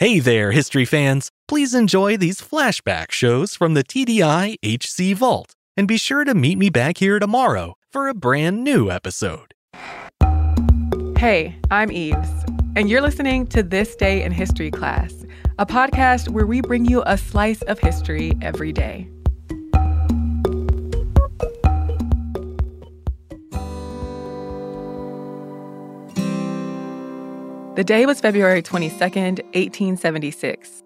Hey there, history fans! Please enjoy these flashback shows from the TDI HC Vault, and be sure to meet me back here tomorrow for a brand new episode. Hey, I'm Eves, and you're listening to This Day in History class, a podcast where we bring you a slice of history every day. The day was February 22, 1876.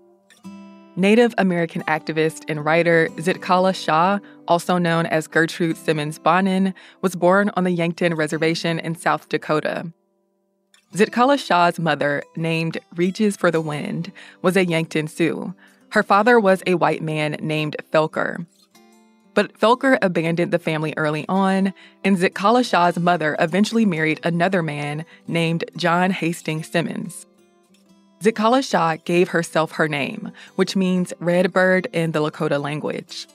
Native American activist and writer Zitkála-Šá, also known as Gertrude Simmons Bonin, was born on the Yankton Reservation in South Dakota. Zitkála-Šá's mother, named Reaches for the Wind, was a Yankton Sioux. Her father was a white man named Felker. But Felker abandoned the family early on, and Zitkála-Šá's mother eventually married another man named John Hastings Simmons. Zitkála-Šá gave herself her name, which means red bird in the Lakota language.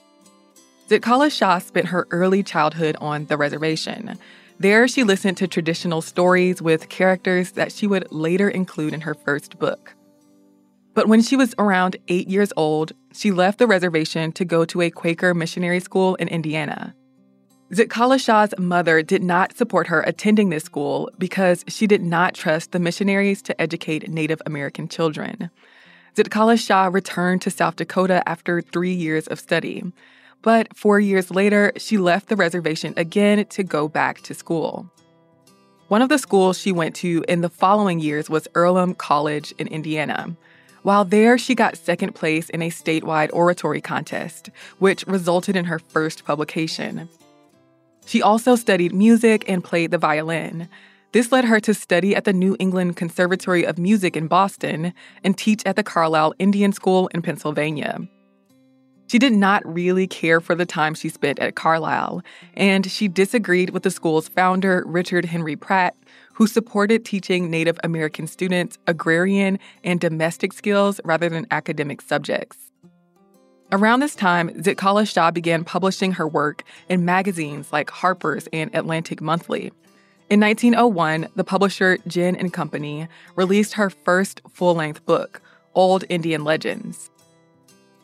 Zitkála-Šá spent her early childhood on the reservation. There, she listened to traditional stories with characters that she would later include in her first book. But when she was around eight years old, she left the reservation to go to a Quaker missionary school in Indiana. Zitkála-Šá's mother did not support her attending this school because she did not trust the missionaries to educate Native American children. Zitkála-Šá returned to South Dakota after three years of study. But four years later, she left the reservation again to go back to school. One of the schools she went to in the following years was Earlham College in Indiana. While there, she got second place in a statewide oratory contest, which resulted in her first publication. She also studied music and played the violin. This led her to study at the New England Conservatory of Music in Boston and teach at the Carlisle Indian School in Pennsylvania. She did not really care for the time she spent at Carlisle, and she disagreed with the school's founder, Richard Henry Pratt, who supported teaching Native American students agrarian and domestic skills rather than academic subjects. Around this time, Zitkála-Šá began publishing her work in magazines like Harper's and Atlantic Monthly. In 1901, the publisher Ginn and Company released her first full-length book, Old Indian Legends.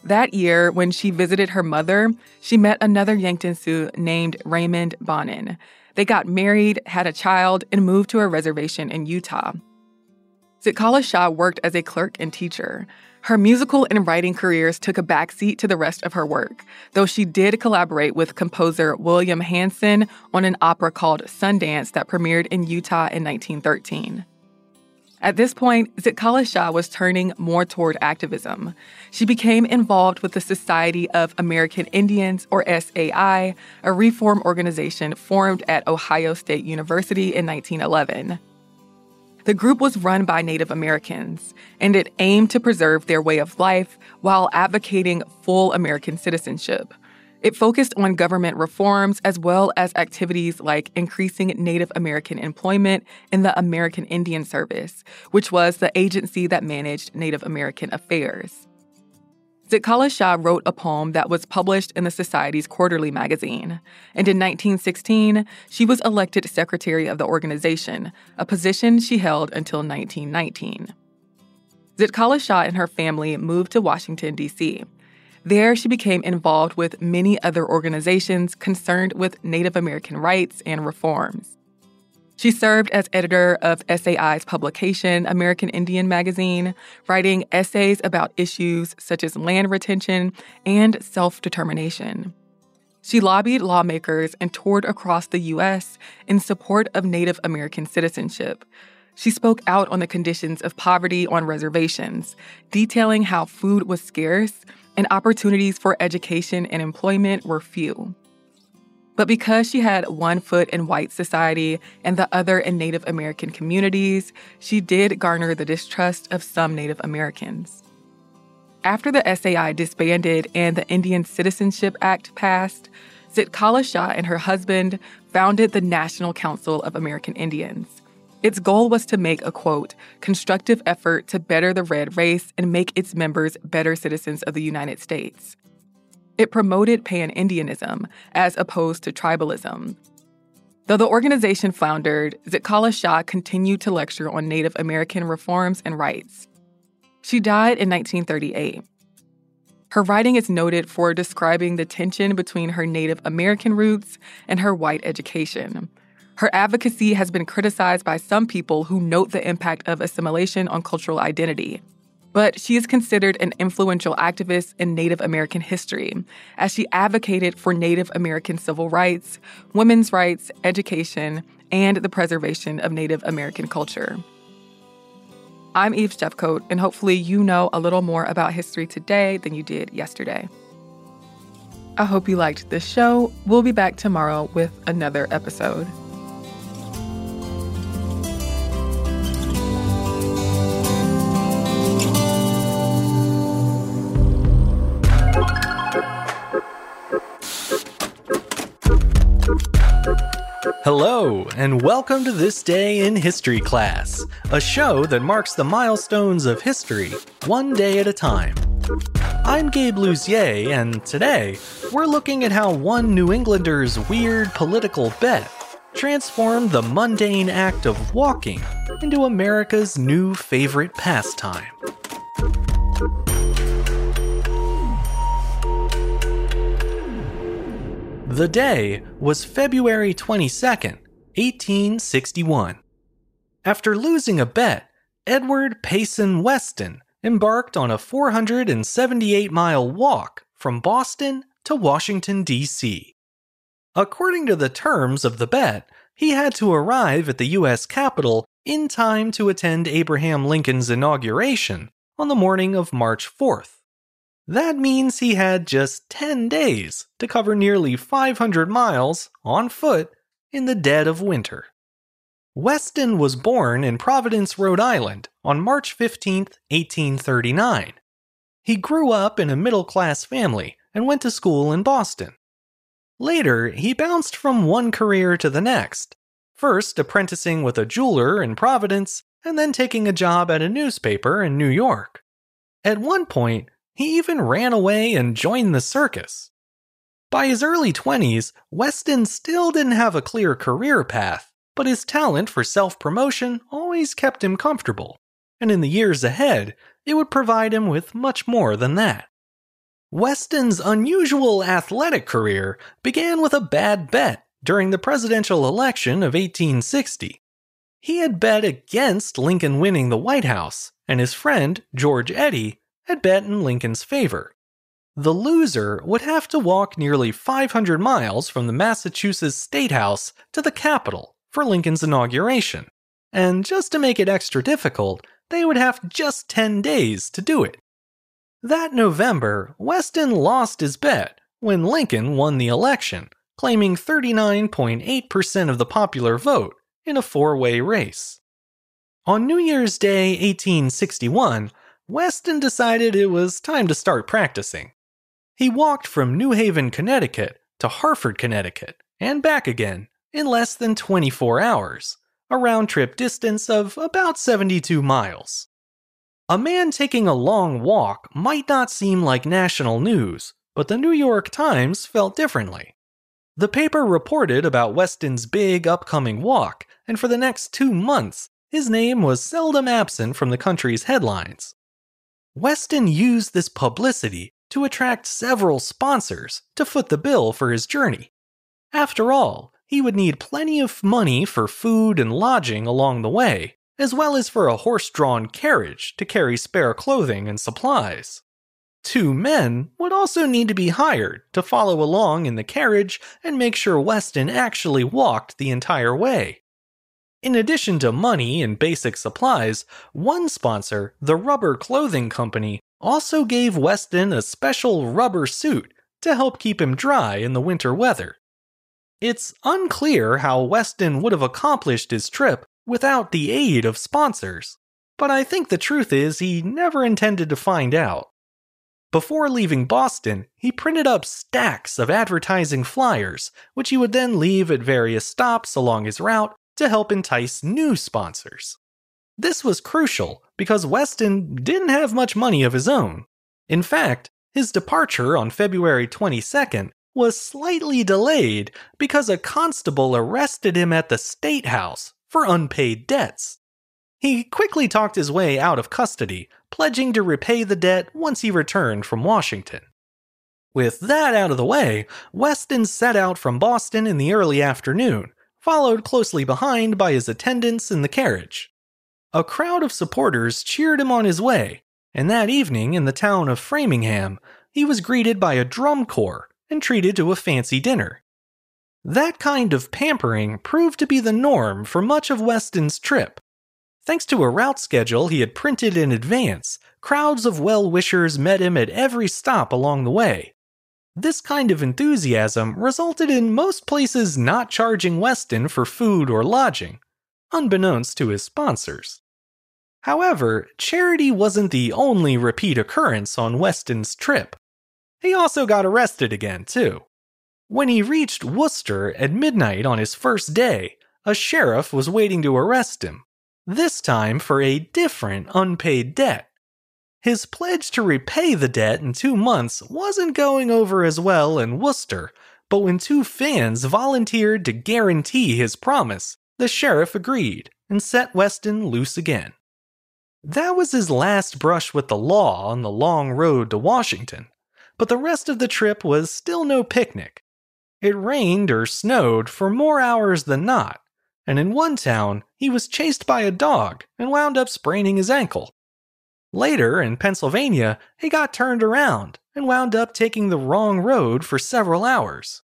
That year, when she visited her mother, she met another Yankton Sioux named Raymond Bonin. They got married, had a child, and moved to a reservation in Utah. Zitkála-Šá worked as a clerk and teacher. Her musical and writing careers took a backseat to the rest of her work, though she did collaborate with composer William Hanson on an opera called Sundance that premiered in Utah in 1913. At this point, Zitkála-Šá was turning more toward activism. She became involved with the Society of American Indians, or SAI, a reform organization formed at Ohio State University in 1911. The group was run by Native Americans, and it aimed to preserve their way of life while advocating full American citizenship. It focused on government reforms as well as activities like increasing Native American employment in the American Indian Service, which was the agency that managed Native American affairs. Zitkála-Šá wrote a poem that was published in the Society's quarterly magazine. And in 1916, she was elected secretary of the organization, a position she held until 1919. Zitkála-Šá and her family moved to Washington, D.C. There, she became involved with many other organizations concerned with Native American rights and reforms. She served as editor of SAI's publication, American Indian Magazine, writing essays about issues such as land retention and self determination. She lobbied lawmakers and toured across the U.S. in support of Native American citizenship. She spoke out on the conditions of poverty on reservations, detailing how food was scarce and opportunities for education and employment were few. But because she had one foot in white society and the other in Native American communities, she did garner the distrust of some Native Americans. After the SAI disbanded and the Indian Citizenship Act passed, Zitkála-Šá and her husband founded the National Council of American Indians. Its goal was to make a quote, constructive effort to better the red race and make its members better citizens of the United States. It promoted pan Indianism as opposed to tribalism. Though the organization floundered, Zitkála-Šá continued to lecture on Native American reforms and rights. She died in 1938. Her writing is noted for describing the tension between her Native American roots and her white education. Her advocacy has been criticized by some people who note the impact of assimilation on cultural identity but she is considered an influential activist in Native American history, as she advocated for Native American civil rights, women's rights, education, and the preservation of Native American culture. I'm Eve Jeffcoat, and hopefully, you know a little more about history today than you did yesterday. I hope you liked this show. We'll be back tomorrow with another episode. And welcome to This Day in History class, a show that marks the milestones of history, one day at a time. I'm Gabe Luzier, and today we're looking at how one New Englander's weird political bet transformed the mundane act of walking into America's new favorite pastime. The day was February 22nd, 1861. After losing a bet, Edward Payson Weston embarked on a 478 mile walk from Boston to Washington, D.C. According to the terms of the bet, he had to arrive at the U.S. Capitol in time to attend Abraham Lincoln's inauguration on the morning of March 4th. That means he had just 10 days to cover nearly 500 miles on foot in the dead of winter. Weston was born in Providence, Rhode Island on March 15, 1839. He grew up in a middle class family and went to school in Boston. Later, he bounced from one career to the next, first apprenticing with a jeweler in Providence and then taking a job at a newspaper in New York. At one point, he even ran away and joined the circus. By his early 20s, Weston still didn't have a clear career path, but his talent for self promotion always kept him comfortable, and in the years ahead, it would provide him with much more than that. Weston's unusual athletic career began with a bad bet during the presidential election of 1860. He had bet against Lincoln winning the White House, and his friend, George Eddy, had bet in Lincoln's favor. The loser would have to walk nearly 500 miles from the Massachusetts State House to the Capitol for Lincoln's inauguration. And just to make it extra difficult, they would have just 10 days to do it. That November, Weston lost his bet when Lincoln won the election, claiming 39.8% of the popular vote in a four way race. On New Year's Day 1861, Weston decided it was time to start practicing. He walked from New Haven, Connecticut to Hartford, Connecticut, and back again in less than 24 hours, a round trip distance of about 72 miles. A man taking a long walk might not seem like national news, but the New York Times felt differently. The paper reported about Weston's big upcoming walk, and for the next two months, his name was seldom absent from the country's headlines. Weston used this publicity to attract several sponsors to foot the bill for his journey. After all, he would need plenty of money for food and lodging along the way, as well as for a horse drawn carriage to carry spare clothing and supplies. Two men would also need to be hired to follow along in the carriage and make sure Weston actually walked the entire way. In addition to money and basic supplies, one sponsor, the Rubber Clothing Company, also gave Weston a special rubber suit to help keep him dry in the winter weather. It's unclear how Weston would have accomplished his trip without the aid of sponsors, but I think the truth is he never intended to find out. Before leaving Boston, he printed up stacks of advertising flyers, which he would then leave at various stops along his route to help entice new sponsors. This was crucial because Weston didn't have much money of his own. In fact, his departure on February 22nd was slightly delayed because a constable arrested him at the State House for unpaid debts. He quickly talked his way out of custody, pledging to repay the debt once he returned from Washington. With that out of the way, Weston set out from Boston in the early afternoon, followed closely behind by his attendants in the carriage. A crowd of supporters cheered him on his way, and that evening in the town of Framingham, he was greeted by a drum corps and treated to a fancy dinner. That kind of pampering proved to be the norm for much of Weston's trip. Thanks to a route schedule he had printed in advance, crowds of well wishers met him at every stop along the way. This kind of enthusiasm resulted in most places not charging Weston for food or lodging, unbeknownst to his sponsors. However, charity wasn't the only repeat occurrence on Weston's trip. He also got arrested again, too. When he reached Worcester at midnight on his first day, a sheriff was waiting to arrest him, this time for a different unpaid debt. His pledge to repay the debt in two months wasn't going over as well in Worcester, but when two fans volunteered to guarantee his promise, the sheriff agreed and set Weston loose again. That was his last brush with the law on the long road to Washington but the rest of the trip was still no picnic. It rained or snowed for more hours than not, and in one town, he was chased by a dog and wound up spraining his ankle. Later, in Pennsylvania, he got turned around and wound up taking the wrong road for several hours.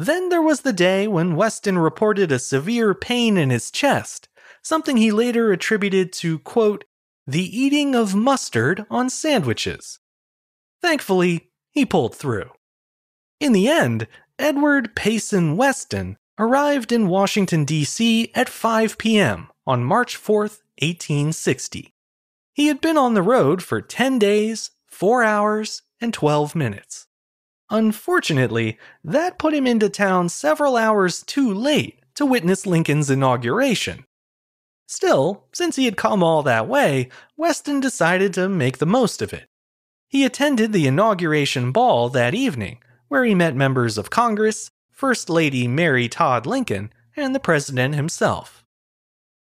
Then there was the day when Weston reported a severe pain in his chest, something he later attributed to, quote, the eating of mustard on sandwiches. Thankfully, he pulled through. In the end, Edward Payson Weston arrived in Washington, D.C. at 5 p.m. on March 4, 1860. He had been on the road for 10 days, 4 hours, and 12 minutes. Unfortunately, that put him into town several hours too late to witness Lincoln's inauguration. Still, since he had come all that way, Weston decided to make the most of it. He attended the inauguration ball that evening, where he met members of Congress, First Lady Mary Todd Lincoln, and the President himself.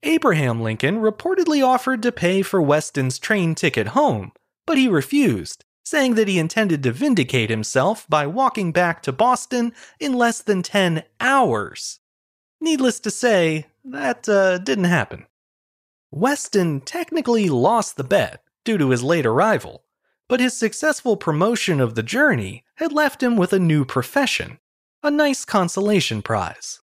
Abraham Lincoln reportedly offered to pay for Weston's train ticket home, but he refused, saying that he intended to vindicate himself by walking back to Boston in less than 10 hours. Needless to say, that uh, didn't happen. Weston technically lost the bet due to his late arrival, but his successful promotion of the journey had left him with a new profession, a nice consolation prize.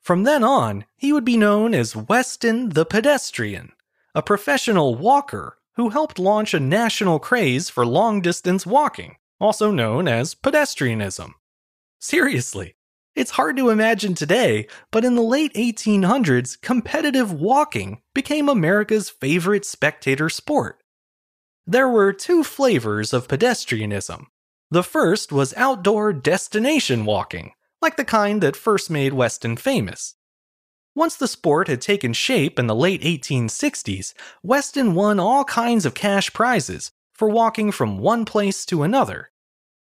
From then on, he would be known as Weston the Pedestrian, a professional walker who helped launch a national craze for long distance walking, also known as pedestrianism. Seriously, it's hard to imagine today, but in the late 1800s, competitive walking became America's favorite spectator sport. There were two flavors of pedestrianism The first was outdoor destination walking, like the kind that first made Weston famous. Once the sport had taken shape in the late 1860s, Weston won all kinds of cash prizes for walking from one place to another.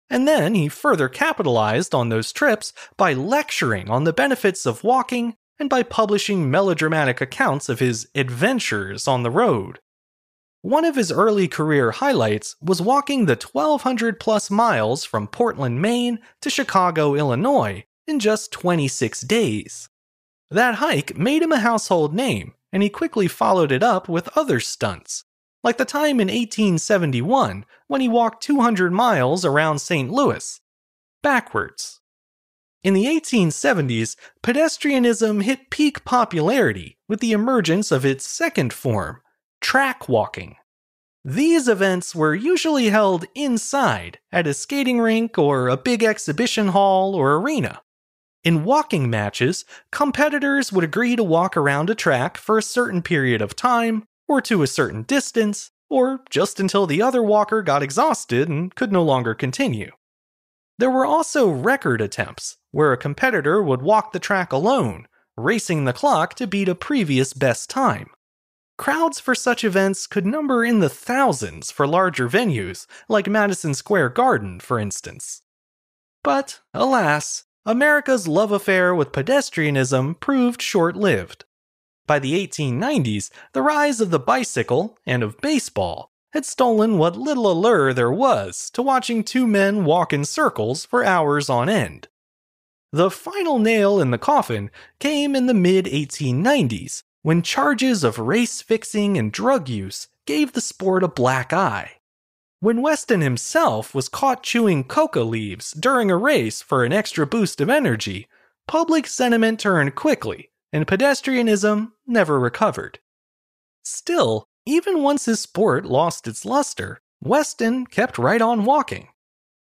And then he further capitalized on those trips by lecturing on the benefits of walking and by publishing melodramatic accounts of his adventures on the road. One of his early career highlights was walking the 1,200 plus miles from Portland, Maine to Chicago, Illinois in just 26 days. That hike made him a household name, and he quickly followed it up with other stunts, like the time in 1871 when he walked 200 miles around St. Louis, backwards. In the 1870s, pedestrianism hit peak popularity with the emergence of its second form, track walking. These events were usually held inside at a skating rink or a big exhibition hall or arena. In walking matches, competitors would agree to walk around a track for a certain period of time, or to a certain distance, or just until the other walker got exhausted and could no longer continue. There were also record attempts, where a competitor would walk the track alone, racing the clock to beat a previous best time. Crowds for such events could number in the thousands for larger venues, like Madison Square Garden, for instance. But, alas, America's love affair with pedestrianism proved short lived. By the 1890s, the rise of the bicycle and of baseball had stolen what little allure there was to watching two men walk in circles for hours on end. The final nail in the coffin came in the mid 1890s when charges of race fixing and drug use gave the sport a black eye. When Weston himself was caught chewing coca leaves during a race for an extra boost of energy, public sentiment turned quickly, and pedestrianism never recovered. Still, even once his sport lost its luster, Weston kept right on walking.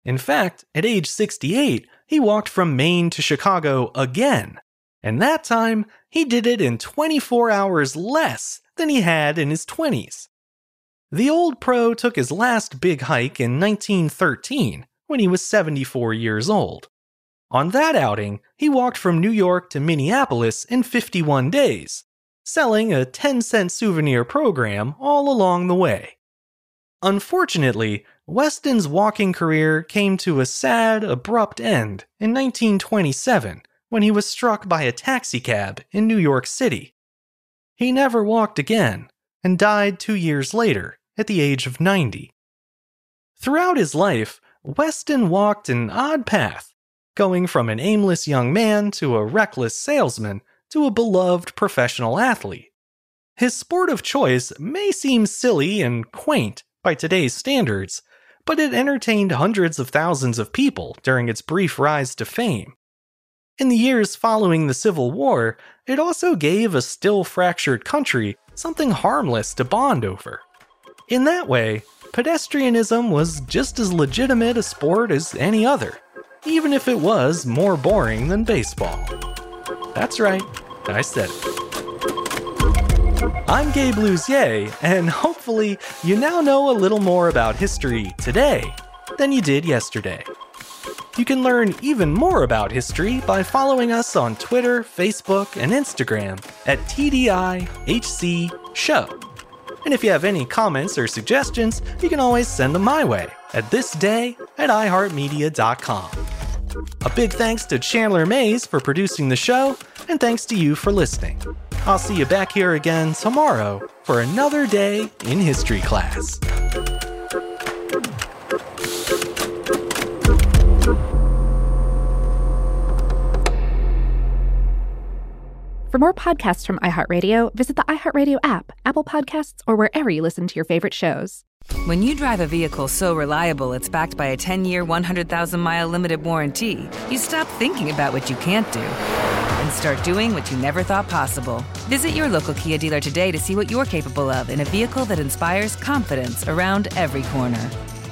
In fact, at age 68, he walked from Maine to Chicago again, and that time he did it in 24 hours less than he had in his 20s. The old pro took his last big hike in 1913 when he was 74 years old. On that outing, he walked from New York to Minneapolis in 51 days, selling a 10 cent souvenir program all along the way. Unfortunately, Weston's walking career came to a sad, abrupt end in 1927 when he was struck by a taxicab in New York City. He never walked again and died two years later at the age of 90. Throughout his life, Weston walked an odd path, going from an aimless young man to a reckless salesman to a beloved professional athlete. His sport of choice may seem silly and quaint by today's standards, but it entertained hundreds of thousands of people during its brief rise to fame. In the years following the Civil War, it also gave a still fractured country something harmless to bond over. In that way, pedestrianism was just as legitimate a sport as any other, even if it was more boring than baseball. That's right, I said it. I'm Gabe Luzier, and hopefully, you now know a little more about history today than you did yesterday. You can learn even more about history by following us on Twitter, Facebook, and Instagram at TDIHC Show. And if you have any comments or suggestions, you can always send them my way at thisday at iHeartMedia.com. A big thanks to Chandler Mays for producing the show, and thanks to you for listening. I'll see you back here again tomorrow for another day in history class. For more podcasts from iHeartRadio, visit the iHeartRadio app, Apple Podcasts, or wherever you listen to your favorite shows. When you drive a vehicle so reliable it's backed by a 10 year, 100,000 mile limited warranty, you stop thinking about what you can't do and start doing what you never thought possible. Visit your local Kia dealer today to see what you're capable of in a vehicle that inspires confidence around every corner.